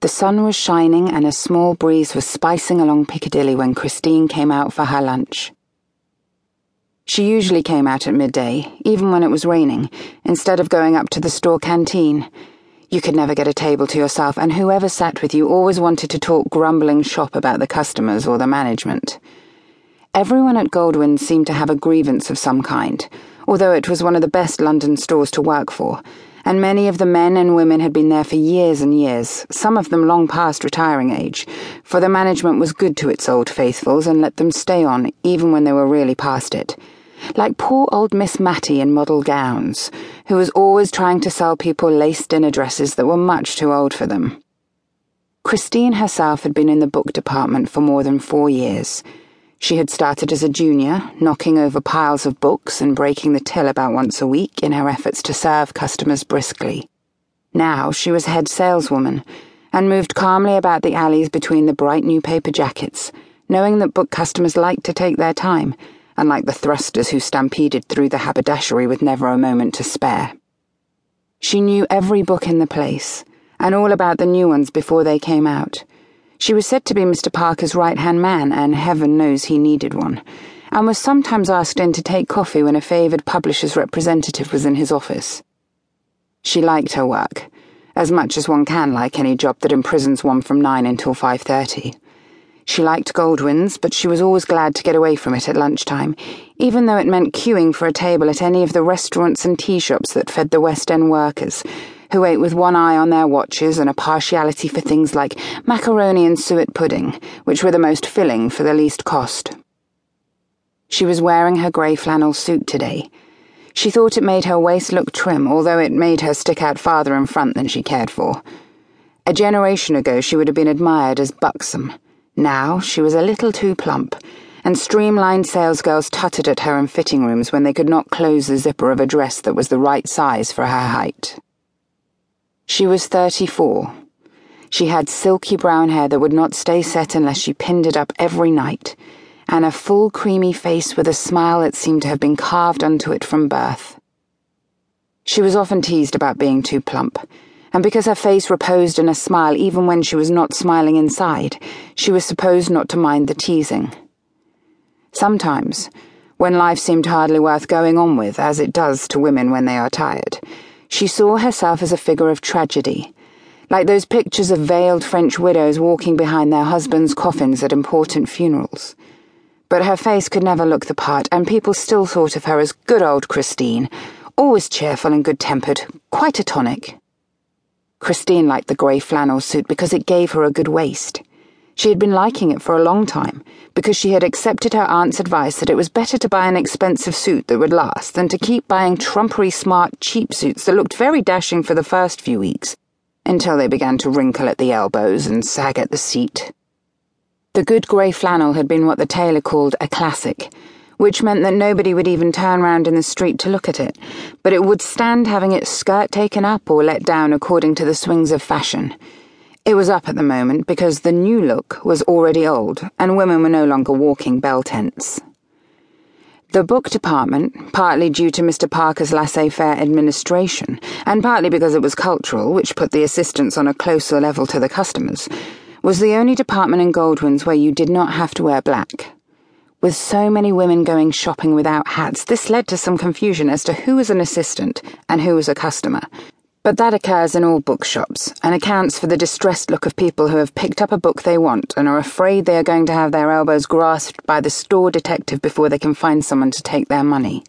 The sun was shining and a small breeze was spicing along Piccadilly when Christine came out for her lunch. She usually came out at midday, even when it was raining, instead of going up to the store canteen. You could never get a table to yourself, and whoever sat with you always wanted to talk grumbling shop about the customers or the management. Everyone at Goldwyn seemed to have a grievance of some kind, although it was one of the best London stores to work for, and many of the men and women had been there for years and years, some of them long past retiring age, for the management was good to its old faithfuls and let them stay on even when they were really past it like poor old Miss Mattie in model gowns, who was always trying to sell people lace dinner dresses that were much too old for them. Christine herself had been in the book department for more than four years. She had started as a junior, knocking over piles of books and breaking the till about once a week in her efforts to serve customers briskly. Now she was head saleswoman and moved calmly about the alleys between the bright new paper jackets, knowing that book customers liked to take their time unlike the thrusters who stampeded through the haberdashery with never a moment to spare. She knew every book in the place, and all about the new ones before they came out. She was said to be Mr. Parker's right hand man, and heaven knows he needed one, and was sometimes asked in to take coffee when a favoured publisher's representative was in his office. She liked her work, as much as one can like any job that imprisons one from nine until five thirty. She liked Goldwyn's, but she was always glad to get away from it at lunchtime, even though it meant queuing for a table at any of the restaurants and tea shops that fed the West End workers, who ate with one eye on their watches and a partiality for things like macaroni and suet pudding, which were the most filling for the least cost. She was wearing her grey flannel suit today. She thought it made her waist look trim, although it made her stick out farther in front than she cared for. A generation ago, she would have been admired as buxom. Now she was a little too plump, and streamlined salesgirls tutted at her in fitting rooms when they could not close the zipper of a dress that was the right size for her height. She was 34. She had silky brown hair that would not stay set unless she pinned it up every night, and a full creamy face with a smile that seemed to have been carved onto it from birth. She was often teased about being too plump and because her face reposed in a smile even when she was not smiling inside, she was supposed not to mind the teasing. Sometimes, when life seemed hardly worth going on with, as it does to women when they are tired, she saw herself as a figure of tragedy, like those pictures of veiled French widows walking behind their husbands' coffins at important funerals. But her face could never look the part, and people still thought of her as good old Christine, always cheerful and good tempered, quite a tonic. Christine liked the grey flannel suit because it gave her a good waist. She had been liking it for a long time because she had accepted her aunt's advice that it was better to buy an expensive suit that would last than to keep buying trumpery smart cheap suits that looked very dashing for the first few weeks until they began to wrinkle at the elbows and sag at the seat. The good grey flannel had been what the tailor called a classic which meant that nobody would even turn round in the street to look at it, but it would stand having its skirt taken up or let down according to the swings of fashion. It was up at the moment because the new look was already old, and women were no longer walking bell tents. The book department, partly due to Mr. Parker's laissez faire administration, and partly because it was cultural, which put the assistants on a closer level to the customers, was the only department in Goldwyn's where you did not have to wear black. With so many women going shopping without hats, this led to some confusion as to who was an assistant and who was a customer. But that occurs in all bookshops and accounts for the distressed look of people who have picked up a book they want and are afraid they are going to have their elbows grasped by the store detective before they can find someone to take their money.